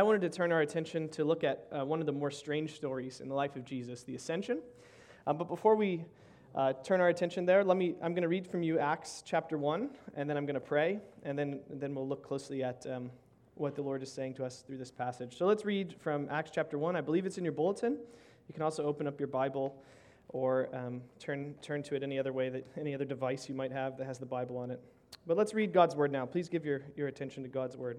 I wanted to turn our attention to look at uh, one of the more strange stories in the life of Jesus, the Ascension. Um, but before we uh, turn our attention there, let me, I'm going to read from you Acts chapter 1, and then I'm going to pray, and then, and then we'll look closely at um, what the Lord is saying to us through this passage. So let's read from Acts chapter 1. I believe it's in your bulletin. You can also open up your Bible or um, turn, turn to it any other way, that, any other device you might have that has the Bible on it. But let's read God's word now. Please give your, your attention to God's word.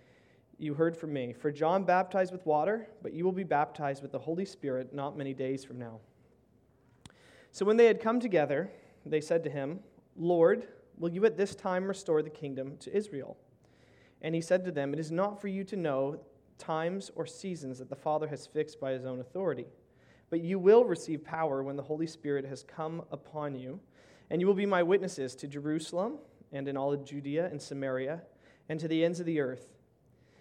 you heard from me. For John baptized with water, but you will be baptized with the Holy Spirit not many days from now. So when they had come together, they said to him, Lord, will you at this time restore the kingdom to Israel? And he said to them, It is not for you to know times or seasons that the Father has fixed by his own authority, but you will receive power when the Holy Spirit has come upon you, and you will be my witnesses to Jerusalem and in all of Judea and Samaria and to the ends of the earth.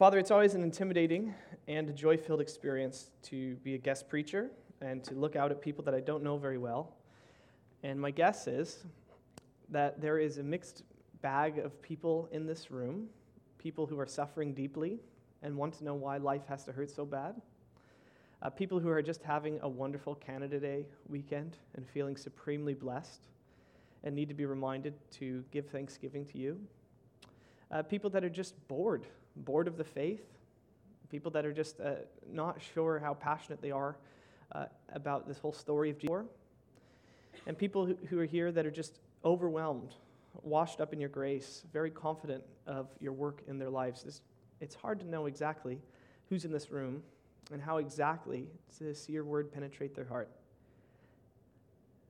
Father, it's always an intimidating and a joy filled experience to be a guest preacher and to look out at people that I don't know very well. And my guess is that there is a mixed bag of people in this room, people who are suffering deeply and want to know why life has to hurt so bad, uh, people who are just having a wonderful Canada Day weekend and feeling supremely blessed and need to be reminded to give thanksgiving to you, uh, people that are just bored bored of the faith, people that are just uh, not sure how passionate they are uh, about this whole story of Jesus, and people who, are here that are just overwhelmed, washed up in your grace, very confident of your work in their lives. This, it's hard to know exactly who's in this room and how exactly to see your word penetrate their heart.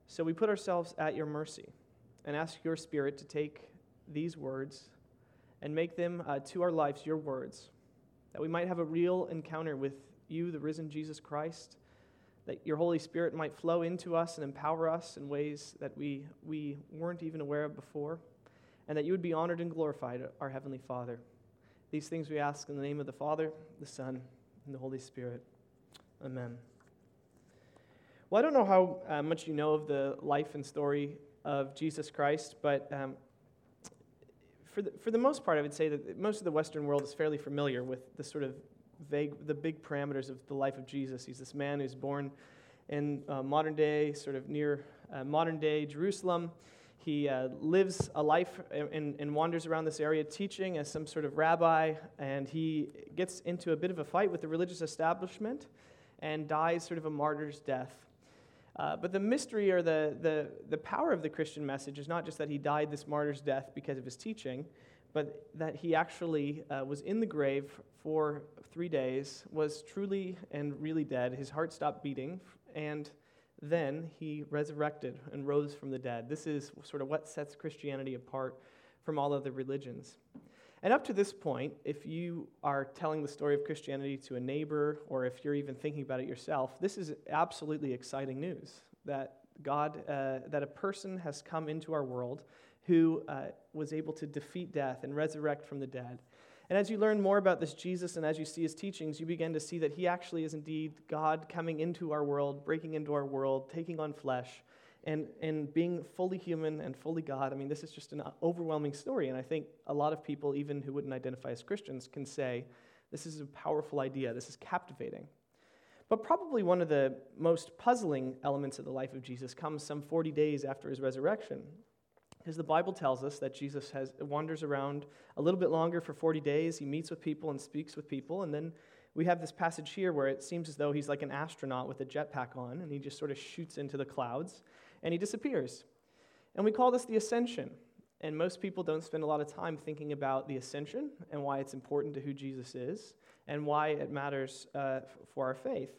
So we put ourselves at your mercy and ask your spirit to take these words and make them uh, to our lives your words, that we might have a real encounter with you, the risen Jesus Christ, that your Holy Spirit might flow into us and empower us in ways that we, we weren't even aware of before, and that you would be honored and glorified, our Heavenly Father. These things we ask in the name of the Father, the Son, and the Holy Spirit. Amen. Well, I don't know how uh, much you know of the life and story of Jesus Christ, but um, for the, for the most part, I would say that most of the Western world is fairly familiar with the sort of vague, the big parameters of the life of Jesus. He's this man who's born in uh, modern day, sort of near uh, modern day Jerusalem. He uh, lives a life and, and, wanders around this area teaching as some sort of rabbi, and he gets into a bit of a fight with the religious establishment and dies sort of a martyr's death. Uh, but the mystery or the, the, the power of the Christian message is not just that he died this martyr's death because of his teaching, but that he actually uh, was in the grave for three days, was truly and really dead. His heart stopped beating, and then he resurrected and rose from the dead. This is sort of what sets Christianity apart from all other religions. And up to this point, if you are telling the story of Christianity to a neighbor or if you're even thinking about it yourself, this is absolutely exciting news that God, uh, that a person has come into our world who uh, was able to defeat death and resurrect from the dead. And as you learn more about this Jesus and as you see his teachings, you begin to see that he actually is indeed God coming into our world, breaking into our world, taking on flesh, and, and being fully human and fully God, I mean, this is just an overwhelming story. And I think a lot of people, even who wouldn't identify as Christians, can say, this is a powerful idea, this is captivating. But probably one of the most puzzling elements of the life of Jesus comes some 40 days after his resurrection. Because the Bible tells us that Jesus has, wanders around a little bit longer for 40 days. He meets with people and speaks with people. And then we have this passage here where it seems as though he's like an astronaut with a jetpack on, and he just sort of shoots into the clouds and he disappears. And we call this the ascension. And most people don't spend a lot of time thinking about the ascension and why it's important to who Jesus is and why it matters uh, for our faith.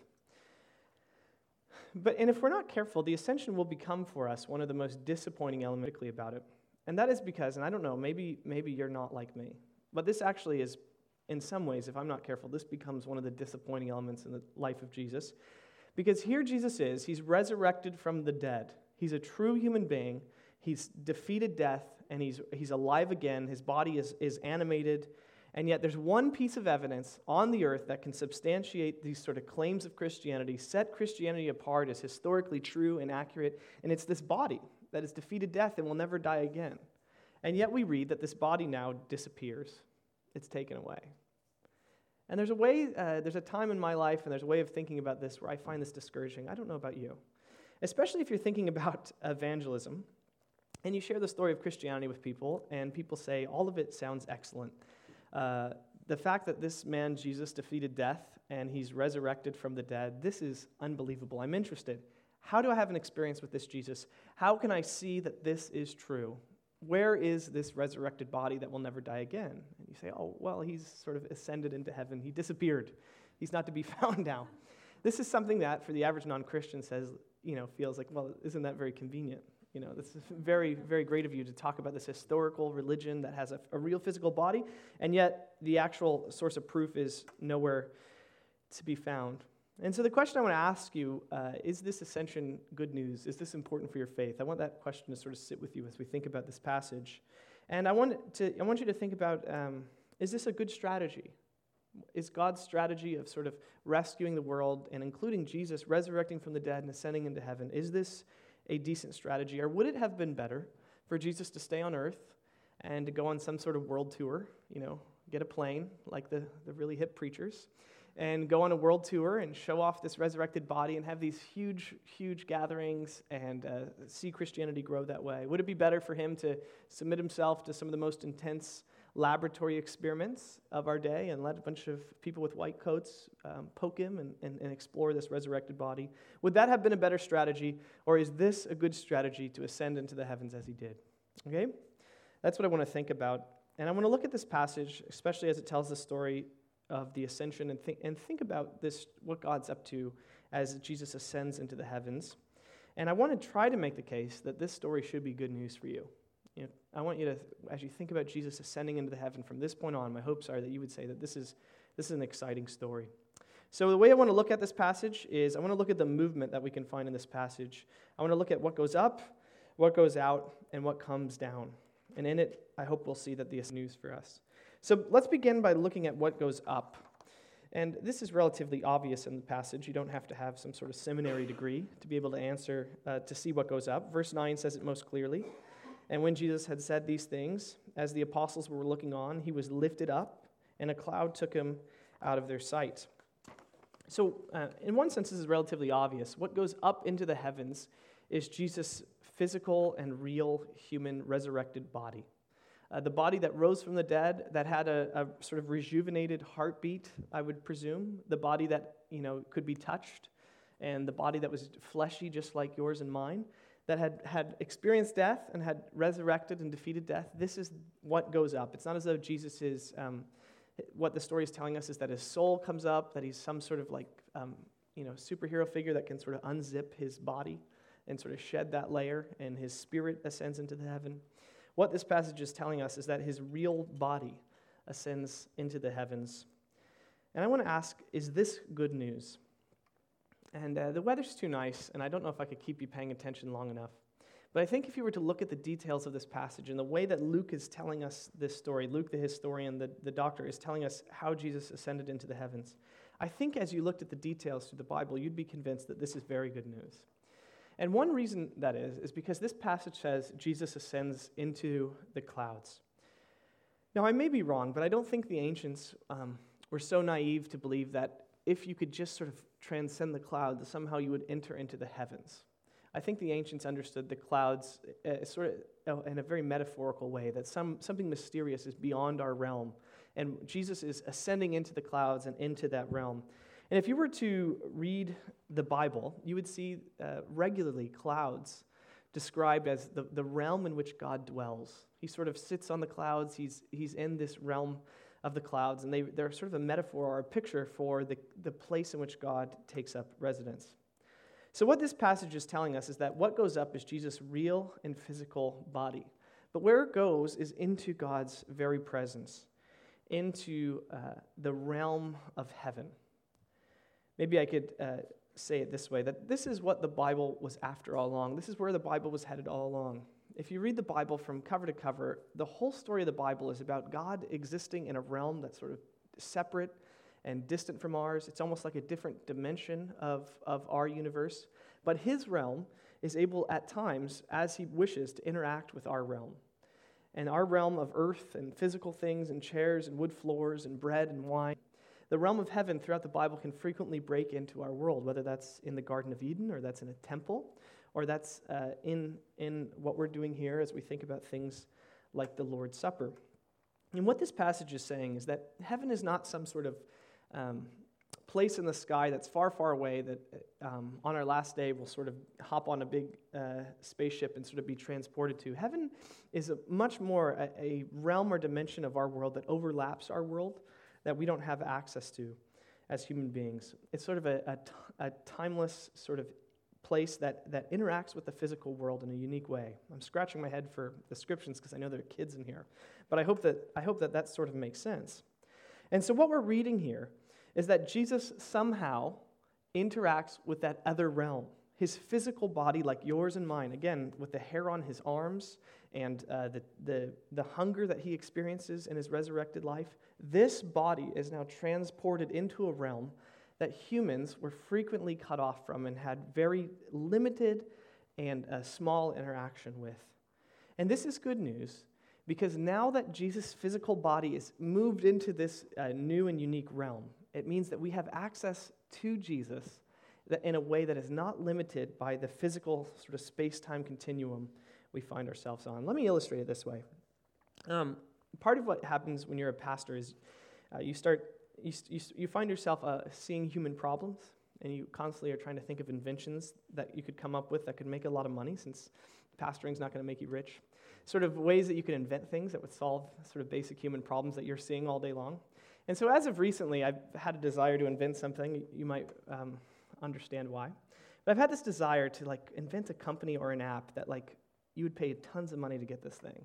But, and if we're not careful, the ascension will become for us one of the most disappointing elements about it. And that is because, and I don't know, maybe, maybe you're not like me, but this actually is, in some ways, if I'm not careful, this becomes one of the disappointing elements in the life of Jesus. Because here Jesus is, he's resurrected from the dead. He's a true human being. He's defeated death and he's, he's alive again. His body is, is animated and yet, there's one piece of evidence on the earth that can substantiate these sort of claims of Christianity, set Christianity apart as historically true and accurate, and it's this body that has defeated death and will never die again. And yet, we read that this body now disappears, it's taken away. And there's a way, uh, there's a time in my life, and there's a way of thinking about this where I find this discouraging. I don't know about you. Especially if you're thinking about evangelism and you share the story of Christianity with people, and people say, all of it sounds excellent. Uh, the fact that this man, Jesus, defeated death and he's resurrected from the dead, this is unbelievable. I'm interested. How do I have an experience with this Jesus? How can I see that this is true? Where is this resurrected body that will never die again? And you say, oh, well, he's sort of ascended into heaven. He disappeared. He's not to be found now. This is something that, for the average non Christian, says, you know, feels like, well, isn't that very convenient? You know, this is very, very great of you to talk about this historical religion that has a, a real physical body, and yet the actual source of proof is nowhere to be found. And so the question I want to ask you uh, is this ascension good news? Is this important for your faith? I want that question to sort of sit with you as we think about this passage. And I want, to, I want you to think about um, is this a good strategy? Is God's strategy of sort of rescuing the world and including Jesus resurrecting from the dead and ascending into heaven, is this a decent strategy? Or would it have been better for Jesus to stay on earth and to go on some sort of world tour, you know, get a plane like the, the really hip preachers, and go on a world tour and show off this resurrected body and have these huge, huge gatherings and uh, see Christianity grow that way? Would it be better for him to submit himself to some of the most intense laboratory experiments of our day and let a bunch of people with white coats um, poke him and, and, and, explore this resurrected body? Would that have been a better strategy, or is this a good strategy to ascend into the heavens as he did? Okay? That's what I want to think about. And I want to look at this passage, especially as it tells the story of the ascension, and think, and think about this, what God's up to as Jesus ascends into the heavens. And I want to try to make the case that this story should be good news for you. You know, I want you to, as you think about Jesus ascending into the heaven from this point on, my hopes are that you would say that this is, this is an exciting story. So, the way I want to look at this passage is I want to look at the movement that we can find in this passage. I want to look at what goes up, what goes out, and what comes down. And in it, I hope we'll see that this news for us. So, let's begin by looking at what goes up. And this is relatively obvious in the passage. You don't have to have some sort of seminary degree to be able to answer, uh, to see what goes up. Verse 9 says it most clearly. And when Jesus had said these things, as the apostles were looking on, he was lifted up, and a cloud took him out of their sight. So, uh, in one sense, this is relatively obvious. What goes up into the heavens is Jesus' physical and real human resurrected body. Uh, the body that rose from the dead, that had a, a, sort of rejuvenated heartbeat, I would presume. The body that, you know, could be touched, and the body that was fleshy, just like yours and mine that had, had experienced death and had resurrected and defeated death, this is what goes up. It's not as though Jesus is, um, what the story is telling us is that his soul comes up, that he's some sort of like, um, you know, superhero figure that can sort of unzip his body and sort of shed that layer, and his spirit ascends into the heaven. What this passage is telling us is that his real body ascends into the heavens. And I want to ask is this good news? And uh, the weather's too nice, and I don't know if I could keep you paying attention long enough. But I think if you were to look at the details of this passage and the way that Luke is telling us this story, Luke the historian, the, the doctor, is telling us how Jesus ascended into the heavens, I think as you looked at the details through the Bible, you'd be convinced that this is very good news. And one reason that is, is because this passage says Jesus ascends into the clouds. Now, I may be wrong, but I don't think the ancients um, were so naive to believe that if you could just sort of transcend the cloud, that somehow you would enter into the heavens. I think the ancients understood the clouds uh, sort of in a very metaphorical way, that some, something mysterious is beyond our realm. And Jesus is ascending into the clouds and into that realm. And if you were to read the Bible, you would see uh, regularly clouds described as the, the realm in which God dwells. He sort of sits on the clouds, he's, he's in this realm of the clouds, and they, they're sort of a metaphor or a picture for the, the place in which God takes up residence. So, what this passage is telling us is that what goes up is Jesus' real and physical body. But where it goes is into God's very presence, into uh, the realm of heaven. Maybe I could uh, say it this way that this is what the Bible was after all along. This is where the Bible was headed all along. If you read the Bible from cover to cover, the whole story of the Bible is about God existing in a realm that's sort of separate and distant from ours. It's almost like a different dimension of, of our universe. But his realm is able at times, as he wishes, to interact with our realm. And our realm of earth and physical things and chairs and wood floors and bread and wine. The realm of heaven throughout the Bible can frequently break into our world, whether that's in the Garden of Eden or that's in a temple or that's uh, in, in what we're doing here as we think about things like the Lord's Supper. And what this passage is saying is that heaven is not some sort of um, place in the sky that's far, far away that um, on our last day we'll sort of hop on a big uh, spaceship and sort of be transported to. Heaven is a much more a, a, realm or dimension of our world that overlaps our world that we don't have access to as human beings. It's sort of a, a, t- a timeless sort of place that, that interacts with the physical world in a unique way. I'm scratching my head for descriptions because I know there are kids in here, but I hope that I hope that that sort of makes sense. And so what we're reading here is that Jesus somehow interacts with that other realm. His physical body, like yours and mine, again, with the hair on his arms and uh, the, the, the hunger that he experiences in his resurrected life, this body is now transported into a realm that humans were frequently cut off from and had very limited and uh, small interaction with. And this is good news because now that Jesus' physical body is moved into this uh, new and unique realm, it means that we have access to Jesus in a way that is not limited by the physical sort of space time continuum we find ourselves on. Let me illustrate it this way. Um, part of what happens when you're a pastor is uh, you start, you, you, you find yourself uh, seeing human problems, and you constantly are trying to think of inventions that you could come up with that could make a lot of money since pastoring is not going to make you rich. Sort of ways that you could invent things that would solve sort of basic human problems that you're seeing all day long. And so, as of recently, I've had a desire to invent something. You might um, understand why. But I've had this desire to like invent a company or an app that like you would pay tons of money to get this thing.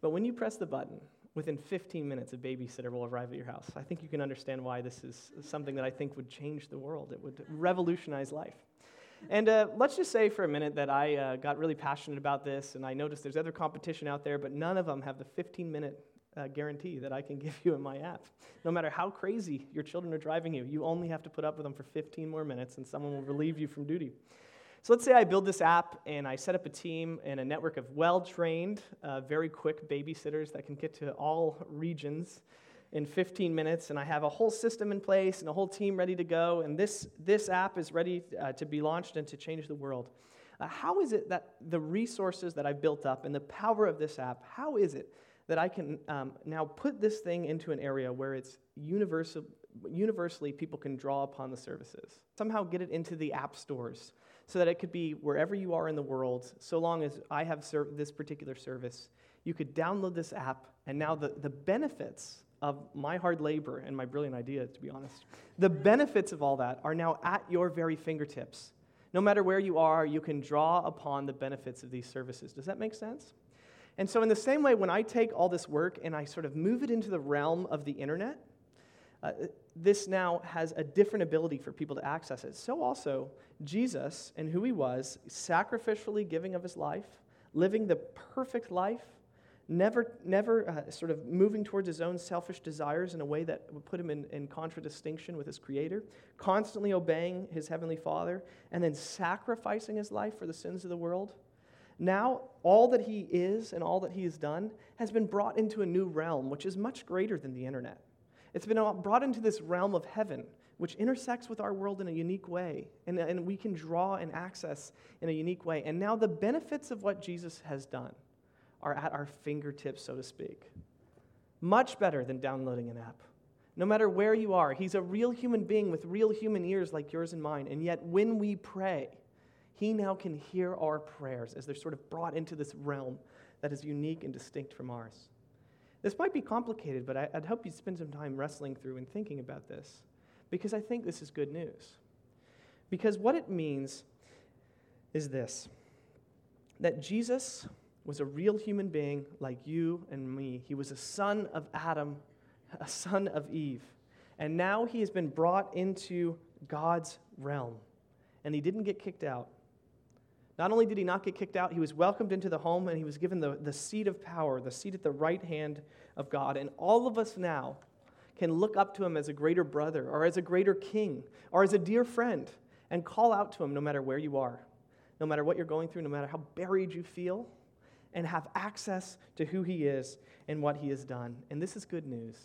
But when you press the button, within 15 minutes, a babysitter will arrive at your house. I think you can understand why this is something that I think would change the world. It would revolutionize life. And uh, let's just say for a minute that I uh, got really passionate about this, and I noticed there's other competition out there, but none of them have the 15 minute uh, guarantee that I can give you in my app. No matter how crazy your children are driving you, you only have to put up with them for 15 more minutes and someone will relieve you from duty. So let's say I build this app and I set up a team and a network of well trained, uh, very quick babysitters that can get to all regions in 15 minutes, and I have a whole system in place and a whole team ready to go, and this, this app is ready uh, to be launched and to change the world. Uh, how is it that the resources that I've built up and the power of this app, how is it that I can um, now put this thing into an area where it's universal, universally people can draw upon the services. Somehow get it into the app stores so that it could be wherever you are in the world, so long as I have ser- this particular service. You could download this app, and now the, the benefits of my hard labor and my brilliant idea, to be honest, the benefits of all that are now at your very fingertips. No matter where you are, you can draw upon the benefits of these services. Does that make sense? And so, in the same way, when I take all this work and I sort of move it into the realm of the internet, uh, this now has a different ability for people to access it. So, also, Jesus and who he was, sacrificially giving of his life, living the perfect life, never, never uh, sort of moving towards his own selfish desires in a way that would put him in, in contradistinction with his creator, constantly obeying his heavenly father, and then sacrificing his life for the sins of the world now, all that he is and all that he has done has been brought into a new realm, which is much greater than the internet. It's been brought into this realm of heaven, which intersects with our world in a unique way, and, and we can draw and access in a unique way. And now, the benefits of what Jesus has done are at our fingertips, so to speak. Much better than downloading an app. No matter where you are, He's a real human being with real human ears like yours and mine. And yet, when we pray, He now can hear our prayers as they're sort of brought into this realm that is unique and distinct from ours. This might be complicated, but I'd hope you spend some time wrestling through and thinking about this because I think this is good news. Because what it means is this that Jesus was a real human being like you and me. He was a son of Adam, a son of Eve. And now he has been brought into God's realm. And he didn't get kicked out. Not only did he not get kicked out, he was welcomed into the home and he was given the, the seat of power, the seat at the right hand of God. And all of us now can look up to him as a greater brother or as a greater king or as a dear friend and call out to him no matter where you are, no matter what you're going through, no matter how buried you feel, and have access to who he is and what he has done. And this is good news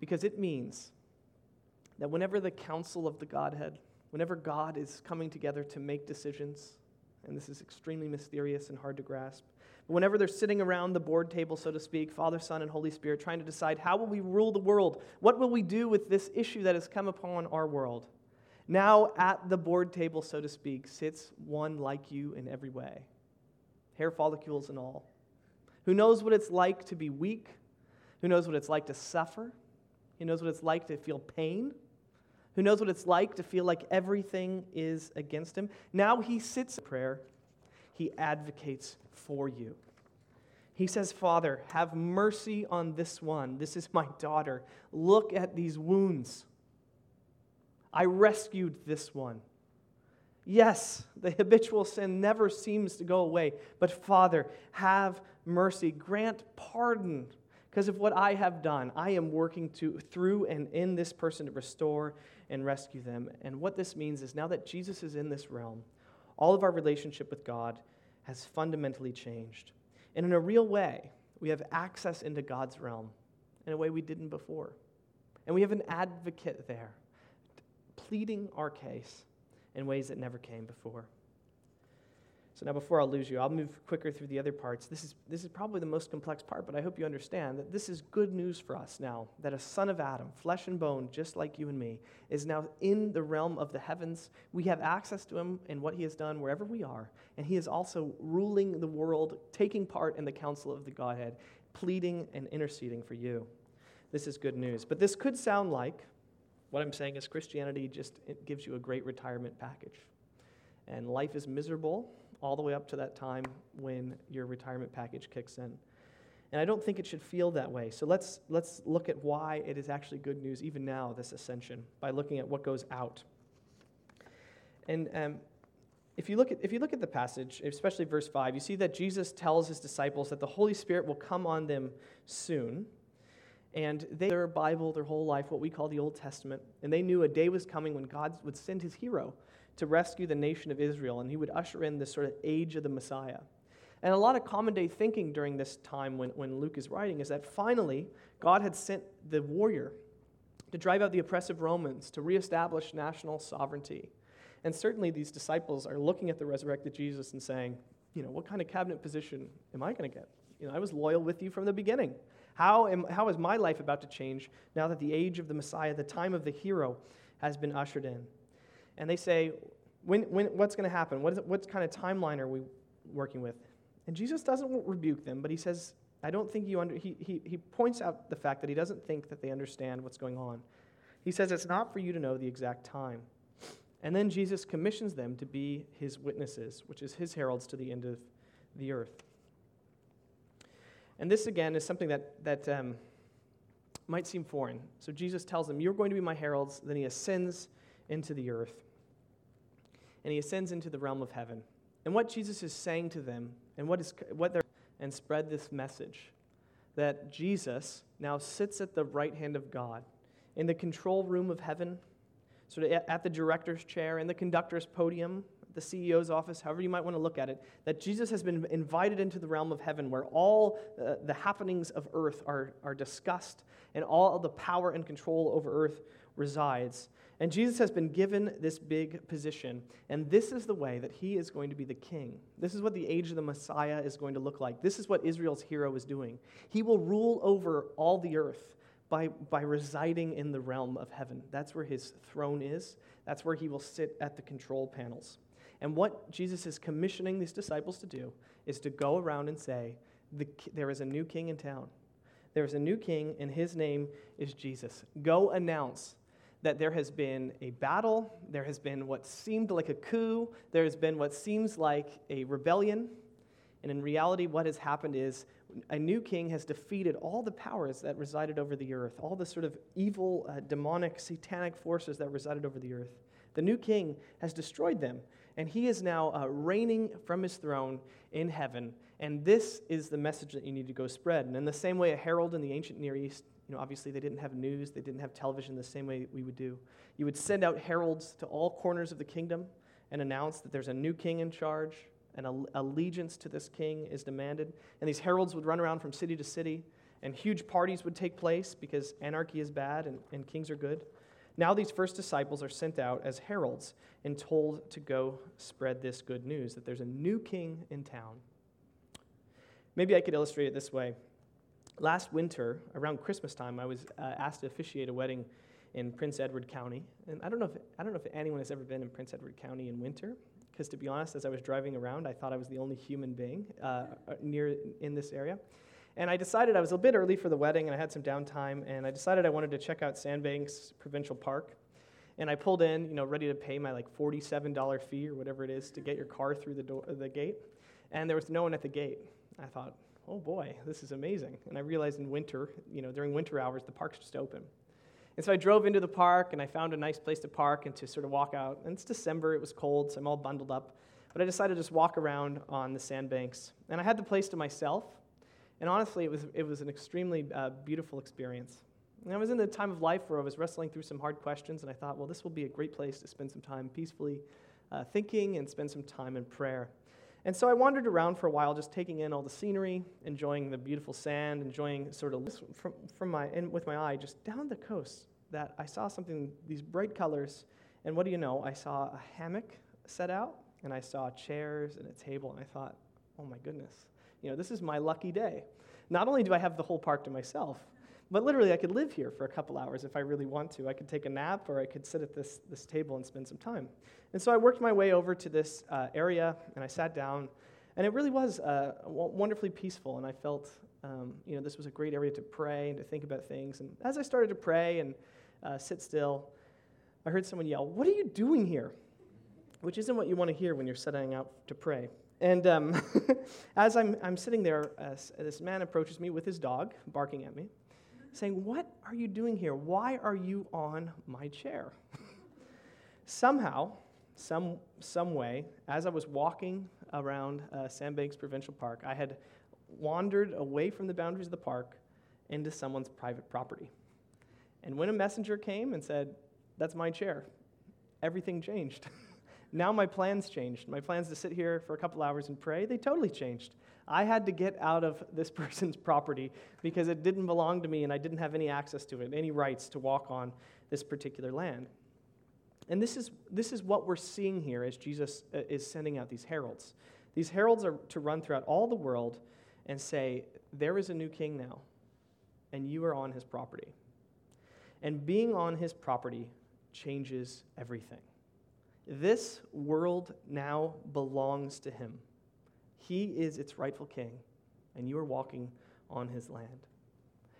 because it means that whenever the council of the Godhead, whenever God is coming together to make decisions, and this is extremely mysterious and hard to grasp, but whenever they're sitting around the board table, so to speak, Father, Son, and Holy Spirit, trying to decide how will we rule the world? What will we do with this issue that has come upon our world? Now, at the board table, so to speak, sits one like you in every way, hair follicles and all, who knows what it's like to be weak, who knows what it's like to suffer, who knows what it's like to feel pain, who knows what it's like to feel like everything is against him. Now he sits in prayer, he advocates for you. He says, Father, have mercy on this one. This is my daughter. Look at these wounds. I rescued this one. Yes, the habitual sin never seems to go away, but Father, have mercy. Grant pardon because of what I have done. I am working to, through and in this person to restore and rescue them. And what this means is now that Jesus is in this realm, all of our relationship with God has fundamentally changed. And in a real way, we have access into God's realm in a way we didn't before. And we have an advocate there pleading our case in ways that never came before. So now, before I lose you, I'll move quicker through the other parts. This is, this is probably the most complex part, but I hope you understand that this is good news for us now that a son of Adam, flesh and bone, just like you and me, is now in the realm of the heavens. We have access to him and what he has done wherever we are, and he is also ruling the world, taking part in the council of the Godhead, pleading and interceding for you. This is good news. But this could sound like what I'm saying is Christianity just gives you a great retirement package. And life is miserable all the way up to that time when your retirement package kicks in. And I don't think it should feel that way. So let's, let's look at why it is actually good news, even now, this ascension, by looking at what goes out. And um, if, you look at, if you look at the passage, especially verse 5, you see that Jesus tells his disciples that the Holy Spirit will come on them soon. And they, their Bible, their whole life, what we call the Old Testament, and they knew a day was coming when God would send his hero to rescue the nation of Israel, and he would usher in this sort of age of the Messiah. And a lot of common day thinking during this time when, when Luke is writing is that finally God had sent the warrior to drive out the oppressive Romans, to reestablish national sovereignty. And certainly these disciples are looking at the resurrected Jesus and saying, you know, what kind of cabinet position am I going to get? You know, I was loyal with you from the beginning. How, am, how is my life about to change now that the age of the Messiah, the time of the hero, has been ushered in? And they say, when, when, what's going to happen? What, is what kind of timeline are we working with? And Jesus doesn't rebuke them, but he says, I don't think you under, he, he, he points out the fact that he doesn't think that they understand what's going on. He says it's not for you to know the exact time. And then Jesus commissions them to be his witnesses, which is his heralds to the end of the earth. And this, again, is something that, that um, might seem foreign. So Jesus tells them, You're going to be my heralds. Then he ascends into the earth, and he ascends into the realm of heaven. And what Jesus is saying to them, and what, is, what they're, and spread this message that Jesus now sits at the right hand of God in the control room of heaven, sort of at the director's chair, in the conductor's podium, the CEO's office, however you might want to look at it, that Jesus has been invited into the realm of heaven where all uh, the happenings of earth are, are discussed and all the power and control over earth resides. And Jesus has been given this big position, and this is the way that he is going to be the king. This is what the age of the Messiah is going to look like. This is what Israel's hero is doing. He will rule over all the earth by, by residing in the realm of heaven. That's where his throne is, that's where he will sit at the control panels. And what Jesus is commissioning these disciples to do is to go around and say, the, There is a new king in town. There is a new king, and his name is Jesus. Go announce that there has been a battle, there has been what seemed like a coup, there has been what seems like a rebellion. And in reality, what has happened is a new king has defeated all the powers that resided over the earth, all the sort of evil, uh, demonic, satanic forces that resided over the earth. The new king has destroyed them, and he is now uh, reigning from his throne in heaven. And this is the message that you need to go spread. And in the same way, a herald in the ancient Near East know, obviously they didn't have news, they didn't have television the same way we would do. You would send out heralds to all corners of the kingdom and announce that there's a new king in charge and allegiance to this king is demanded. And these heralds would run around from city to city, and huge parties would take place because anarchy is bad and, and kings are good. Now, these first disciples are sent out as heralds and told to go spread this good news that there's a new king in town. Maybe I could illustrate it this way last winter, around Christmas time, I was uh, asked to officiate a wedding in Prince Edward County. And I don't know if, I don't know if anyone has ever been in Prince Edward County in winter, because to be honest, as I was driving around, I thought I was the only human being uh, uh, near in this area. And I decided I was a bit early for the wedding, and I had some downtime, and I decided I wanted to check out Sandbanks Provincial Park. And I pulled in, you know, ready to pay my like $47 fee or whatever it is to get your car through the, door, the gate. And there was no one at the gate. I thought, oh boy, this is amazing. And I realized in winter, you know, during winter hours, the park's just open. And so I drove into the park and I found a nice place to park and to sort of walk out. And it's December, it was cold, so I'm all bundled up. But I decided to just walk around on the sandbanks. And I had the place to myself. And honestly, it was, it was an extremely uh, beautiful experience. And I was in a time of life where I was wrestling through some hard questions, and I thought, well, this will be a great place to spend some time peacefully uh, thinking and spend some time in prayer. And so I wandered around for a while, just taking in all the scenery, enjoying the beautiful sand, enjoying sort of from, from my, with my eye, just down the coast, that I saw something, these bright colors. And what do you know? I saw a hammock set out, and I saw chairs and a table, and I thought, oh my goodness, you know, this is my lucky day. Not only do I have the whole park to myself, but literally I could live here for a couple hours if I really want to. I could take a nap, or I could sit at this, this table and spend some time. And so I worked my way over to this uh, area and I sat down, and it really was uh, wonderfully peaceful. And I felt, um, you know, this was a great area to pray and to think about things. And as I started to pray and uh, sit still, I heard someone yell, What are you doing here? Which isn't what you want to hear when you're setting out to pray. And um, as I'm, I'm sitting there, uh, this man approaches me with his dog, barking at me, saying, What are you doing here? Why are you on my chair? Somehow, some, some way, as I was walking around uh, Sandbanks Provincial Park, I had wandered away from the boundaries of the park into someone's private property. And when a messenger came and said, That's my chair, everything changed. now my plans changed. My plans to sit here for a couple hours and pray, they totally changed. I had to get out of this person's property because it didn't belong to me and I didn't have any access to it, any rights to walk on this particular land. And this is, this is what we're seeing here as Jesus uh, is sending out these heralds. These heralds are to run throughout all the world and say, There is a new king now, and you are on his property. And being on his property changes everything. This world now belongs to him. He is its rightful king, and you are walking on his land.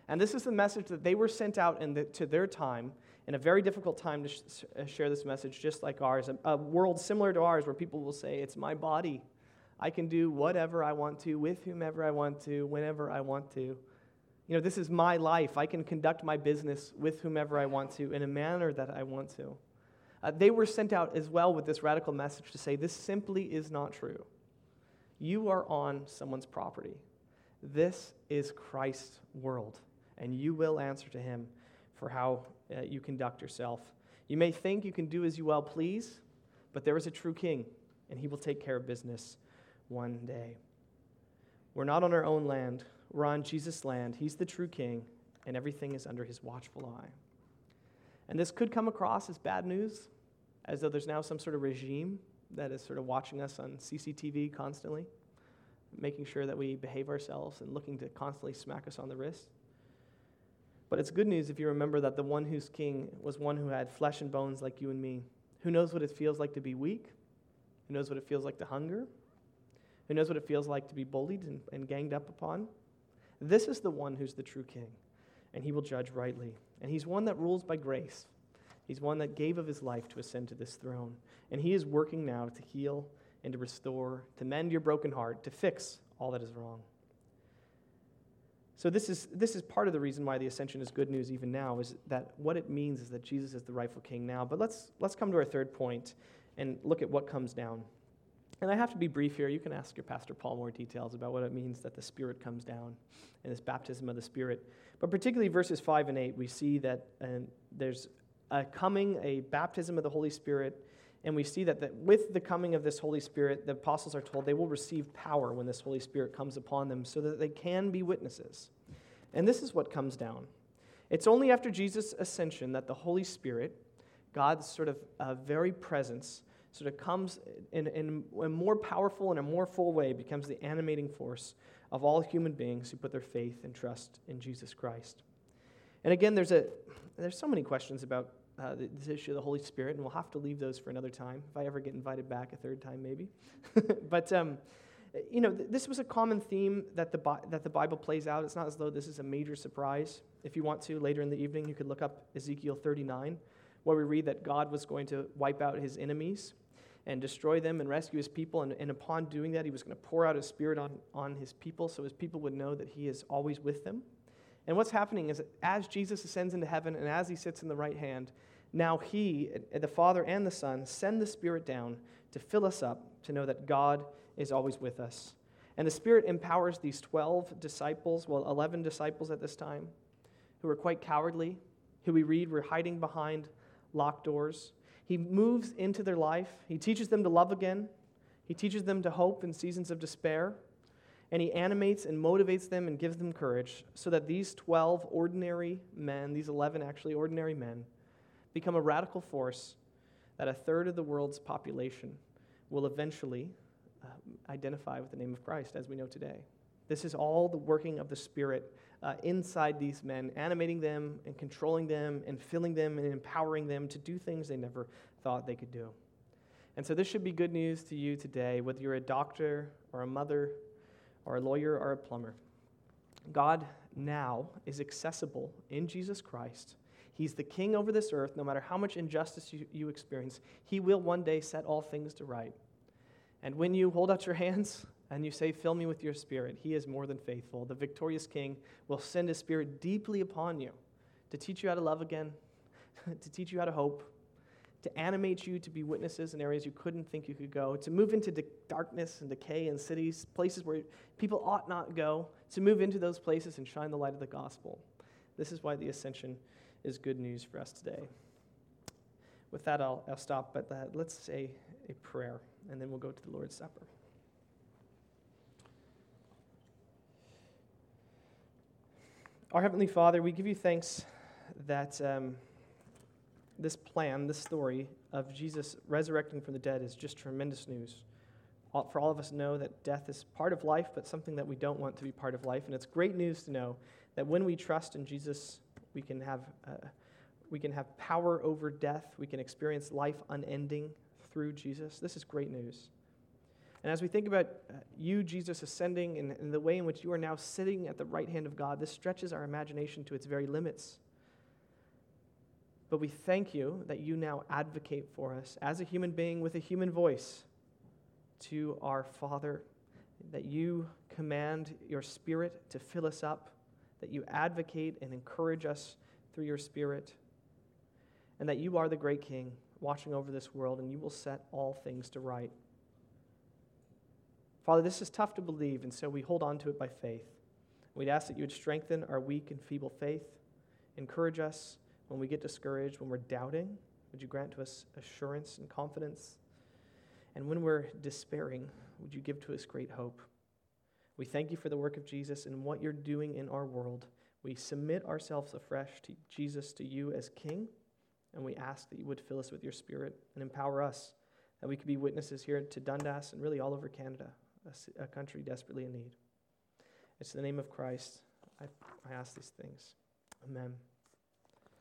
And this is the message that they were sent out in the, to their time in a very difficult time to sh- uh, share this message, just like ours. A, a world similar to ours where people will say, It's my body. I can do whatever I want to, with whomever I want to, whenever I want to. You know, this is my life. I can conduct my business with whomever I want to in a manner that I want to. Uh, they were sent out as well with this radical message to say, This simply is not true. You are on someone's property. This is Christ's world, and you will answer to him for how uh, you conduct yourself. You may think you can do as you well please, but there is a true king, and he will take care of business one day. We're not on our own land, we're on Jesus' land. He's the true king, and everything is under his watchful eye. And this could come across as bad news, as though there's now some sort of regime that is sort of watching us on CCTV constantly, making sure that we behave ourselves and looking to constantly smack us on the wrist. But it's good news if you remember that the one who's king was one who had flesh and bones like you and me, who knows what it feels like to be weak, who knows what it feels like to hunger, who knows what it feels like to be bullied and, and ganged up upon. This is the one who's the true king, and he will judge rightly. And he's one that rules by grace. He's one that gave of his life to ascend to this throne. And he is working now to heal and to restore, to mend your broken heart, to fix all that is wrong. So this is, this is part of the reason why the ascension is good news even now, is that what it means is that Jesus is the rightful king now. But let's, let's come to our third point and look at what comes down. And I have to be brief here. You can ask your Pastor Paul more details about what it means that the Spirit comes down and this baptism of the Spirit. But particularly verses 5 and 8, we see that uh, there's a coming, a baptism of the Holy Spirit. And we see that, that with the coming of this Holy Spirit, the apostles are told they will receive power when this Holy Spirit comes upon them so that they can be witnesses. And this is what comes down. It's only after Jesus' ascension that the Holy Spirit, God's sort of uh, very presence, sort of comes in, in a more powerful and a more full way, becomes the animating force of all human beings who put their faith and trust in Jesus Christ. And again, there's, a, there's so many questions about uh, this issue of the Holy Spirit, and we'll have to leave those for another time, if I ever get invited back a third time, maybe. but, um, you know, th- this was a common theme that the, Bi- that the Bible plays out. It's not as though this is a major surprise. If you want to, later in the evening, you could look up Ezekiel 39, where we read that God was going to wipe out his enemies and destroy them and rescue his people. And, and upon doing that, he was going to pour out his spirit on, on his people so his people would know that he is always with them. And what's happening is as Jesus ascends into heaven and as he sits in the right hand, now he, the Father and the Son, send the Spirit down to fill us up to know that God is always with us. And the Spirit empowers these 12 disciples, well, 11 disciples at this time, who were quite cowardly, who we read were hiding behind locked doors. He moves into their life. He teaches them to love again. He teaches them to hope in seasons of despair. And he animates and motivates them and gives them courage so that these 12 ordinary men, these 11 actually ordinary men, become a radical force that a third of the world's population will eventually uh, identify with the name of Christ as we know today. This is all the working of the Spirit uh, inside these men, animating them and controlling them and filling them and empowering them to do things they never thought they could do. And so, this should be good news to you today, whether you're a doctor or a mother or a lawyer or a plumber. God now is accessible in Jesus Christ. He's the king over this earth. No matter how much injustice you, you experience, he will one day set all things to right. And when you hold out your hands and you say, Fill me with your spirit, he is more than faithful. The victorious king will send his spirit deeply upon you to teach you how to love again, to teach you how to hope, to animate you to be witnesses in areas you couldn't think you could go, to move into de- darkness and decay in cities, places where people ought not go, to move into those places and shine the light of the gospel. This is why the ascension is good news for us today. With that, I'll, I'll stop, but let's say a prayer, and then we'll go to the Lord's Supper. Our Heavenly Father, we give you thanks that um, this plan, this story of Jesus resurrecting from the dead is just tremendous news. All, for all of us know that death is part of life, but something that we don't want to be part of life. And it's great news to know that when we trust in Jesus, we can have, uh, we can have power over death. We can experience life unending through Jesus. This is great news. And as we think about uh, you, Jesus, ascending and, and the way in which you are now sitting at the right hand of God, this stretches our imagination to its very limits. But we thank you that you now advocate for us as a human being with a human voice to our Father, that you command your Spirit to fill us up, that you advocate and encourage us through your Spirit, and that you are the great King watching over this world and you will set all things to right. Father, this is tough to believe, and so we hold on to it by faith. We'd ask that you would strengthen our weak and feeble faith, encourage us when we get discouraged, when we're doubting. Would you grant to us assurance and confidence? And when we're despairing, would you give to us great hope? We thank you for the work of Jesus and what you're doing in our world. We submit ourselves afresh to Jesus, to you as King, And we ask that you would fill us with your spirit and empower us, that we could be witnesses here to Dundas and really all over Canada, a, country desperately in need. It's in the name of Christ I, I ask these things. Amen.